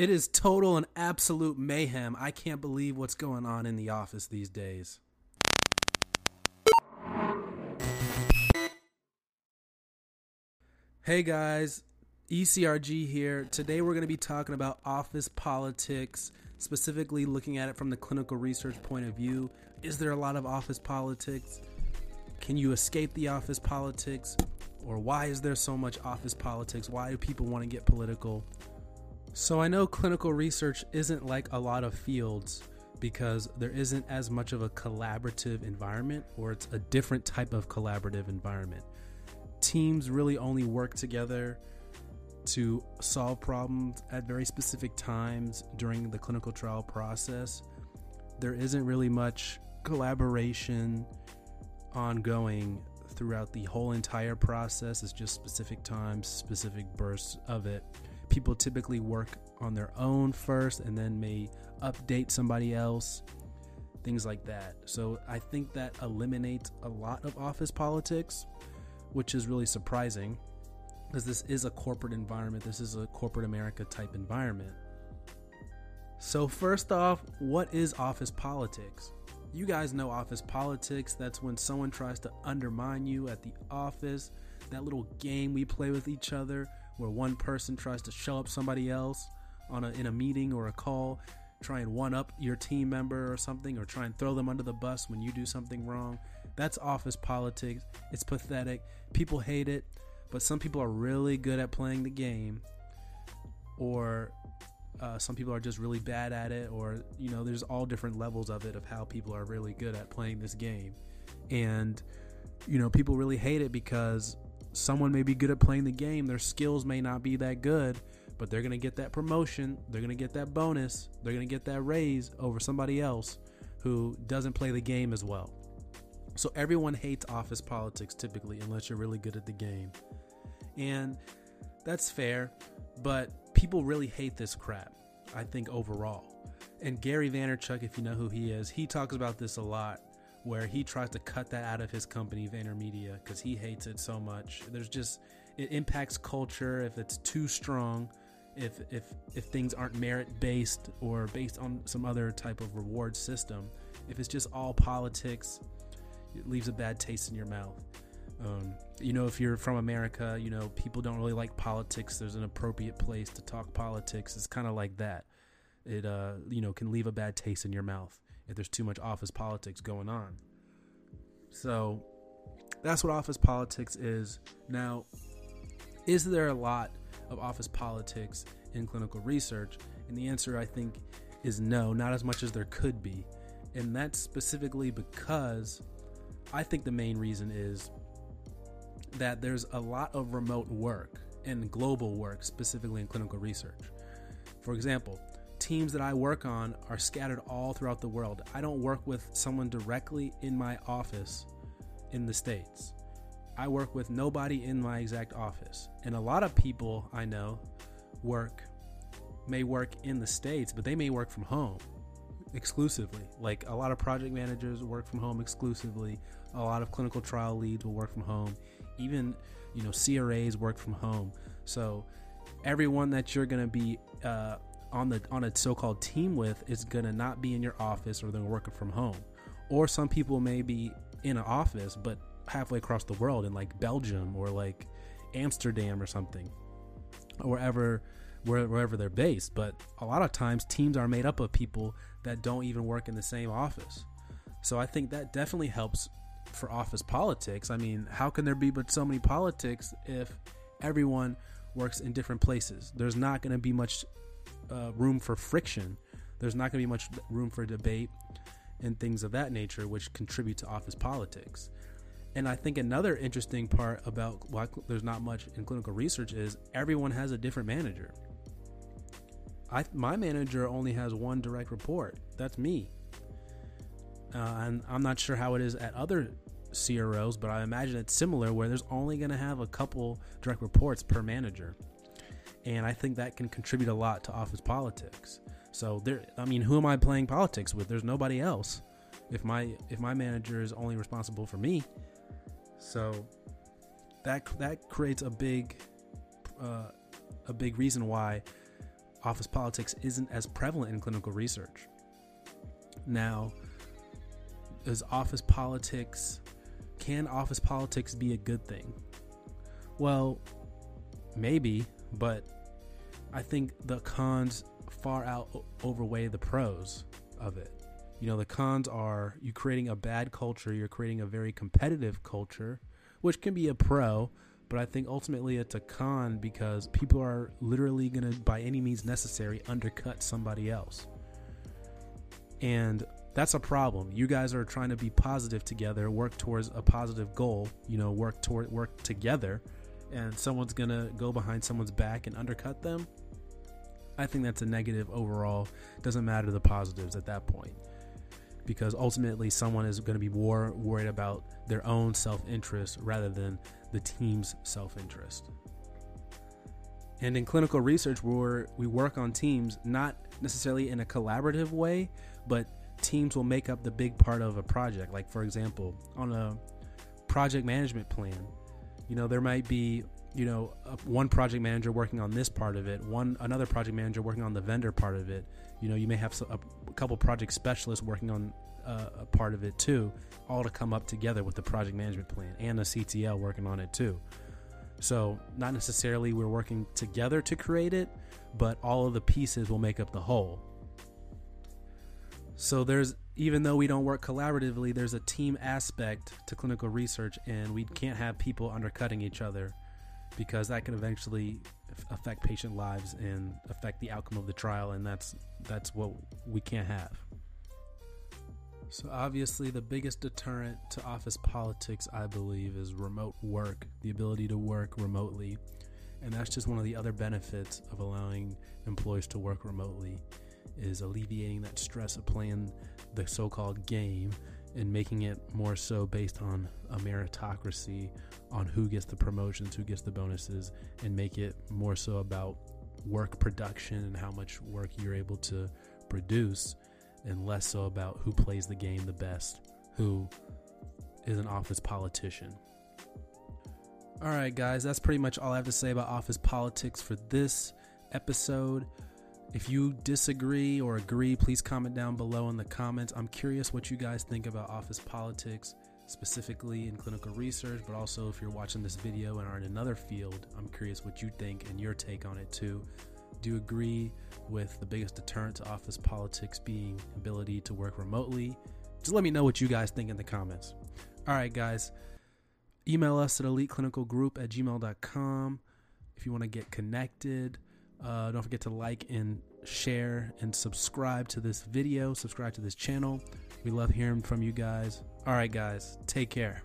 It is total and absolute mayhem. I can't believe what's going on in the office these days. Hey guys, ECRG here. Today we're going to be talking about office politics, specifically looking at it from the clinical research point of view. Is there a lot of office politics? Can you escape the office politics? Or why is there so much office politics? Why do people want to get political? So I know clinical research isn't like a lot of fields because there isn't as much of a collaborative environment or it's a different type of collaborative environment. Teams really only work together to solve problems at very specific times during the clinical trial process. There isn't really much collaboration ongoing throughout the whole entire process. It's just specific times, specific bursts of it people typically work on their own first and then may update somebody else, things like that. So I think that eliminates a lot of office politics, which is really surprising because this is a corporate environment. This is a corporate America type environment. So, first off, what is office politics? You guys know office politics. That's when someone tries to undermine you at the office. That little game we play with each other where one person tries to show up somebody else on a, in a meeting or a call, try and one up your team member or something, or try and throw them under the bus when you do something wrong. That's office politics. It's pathetic. People hate it, but some people are really good at playing the game, or uh, some people are just really bad at it, or you know, there's all different levels of it of how people are really good at playing this game, and you know, people really hate it because someone may be good at playing the game, their skills may not be that good, but they're going to get that promotion, they're going to get that bonus, they're going to get that raise over somebody else who doesn't play the game as well. So everyone hates office politics typically unless you're really good at the game. And that's fair, but people really hate this crap, I think overall. And Gary Vaynerchuk, if you know who he is, he talks about this a lot where he tries to cut that out of his company VaynerMedia because he hates it so much. There's just it impacts culture if it's too strong, if if if things aren't merit based or based on some other type of reward system. If it's just all politics, it leaves a bad taste in your mouth. Um, you know, if you're from America, you know people don't really like politics. There's an appropriate place to talk politics. It's kind of like that. It uh, you know can leave a bad taste in your mouth if there's too much office politics going on. So that's what office politics is. Now, is there a lot of office politics in clinical research? And the answer, I think, is no, not as much as there could be. And that's specifically because I think the main reason is that there's a lot of remote work and global work, specifically in clinical research. For example, teams that I work on are scattered all throughout the world. I don't work with someone directly in my office in the States. I work with nobody in my exact office. And a lot of people I know work, may work in the States, but they may work from home exclusively. Like a lot of project managers work from home exclusively. A lot of clinical trial leads will work from home. Even, you know, CRAs work from home. So everyone that you're going to be uh, on the on a so-called team with is gonna not be in your office or they're working from home. Or some people may be in an office but halfway across the world in like belgium or like amsterdam or something. Or wherever wherever they're based. But a lot of times teams are made up of people that don't even work in the same office. So i think that definitely helps for office politics. I mean how can there be but so many politics if everyone works in different places? There's not going to be much uh, room for friction. There's not going to be much room for debate and things of that nature, which contribute to office politics. And I think another interesting part about why there's not much in clinical research is everyone has a different manager. I, my manager only has one direct report. That's me. Uh, and I'm not sure how it is at other CROs, but I imagine it's similar where there's only going to have a couple direct reports per manager and I think that can contribute a lot to office politics. So there, I mean, who am I playing politics with? There's nobody else. If my if my manager is only responsible for me, so that that creates a big uh, a big reason why office politics isn't as prevalent in clinical research. Now, is office politics, can office politics be a good thing? Well, maybe, but I think the cons far out overweigh the pros of it. You know, the cons are you creating a bad culture, you're creating a very competitive culture, which can be a pro, but I think ultimately it's a con because people are literally going to, by any means necessary, undercut somebody else. And that's a problem. You guys are trying to be positive together, work towards a positive goal, you know, work toward work together, and someone's going to go behind someone's back and undercut them. I think that's a negative overall. Doesn't matter the positives at that point. Because ultimately, someone is going to be more worried about their own self interest rather than the team's self interest. And in clinical research, where we work on teams, not necessarily in a collaborative way, but teams will make up the big part of a project. Like, for example, on a project management plan, you know, there might be you know one project manager working on this part of it one another project manager working on the vendor part of it. You know you may have a, couple project specialists working on uh, a part of it too all to come up together with the project management plan and a ctl working on it too. So not necessarily we're working together to create it but all of the pieces will make up the whole so there's even though we don't work collaboratively there's a team aspect to clinical research and we can't have people undercutting each other because that can eventually affect patient lives and affect the outcome of the trial and that's that's what we can't have. So obviously the biggest deterrent to office politics i believe is remote work the ability to work remotely. And that's just one of the other benefits of allowing employees to work remotely is alleviating that stress of playing the so-called game and making it more so based on a meritocracy on who gets the promotions, who gets the bonuses, and make it more so about work production and how much work you're able to produce, and less so about who plays the game the best, who is an office politician. All right, guys, that's pretty much all I have to say about office politics for this episode. If you disagree or agree, please comment down below in the comments. I'm curious what you guys think about office politics, specifically in clinical research, but also if you're watching this video and are in another field, I'm curious what you think and your take on it too. Do you agree with the biggest deterrent to office politics being ability to work remotely? Just let me know what you guys think in the comments. All right, guys. Email us at eliteclinicalgroup at gmail.com if you want to get connected. Uh, don't forget to like and share and subscribe to this video, subscribe to this channel. We love hearing from you guys. All right, guys, take care.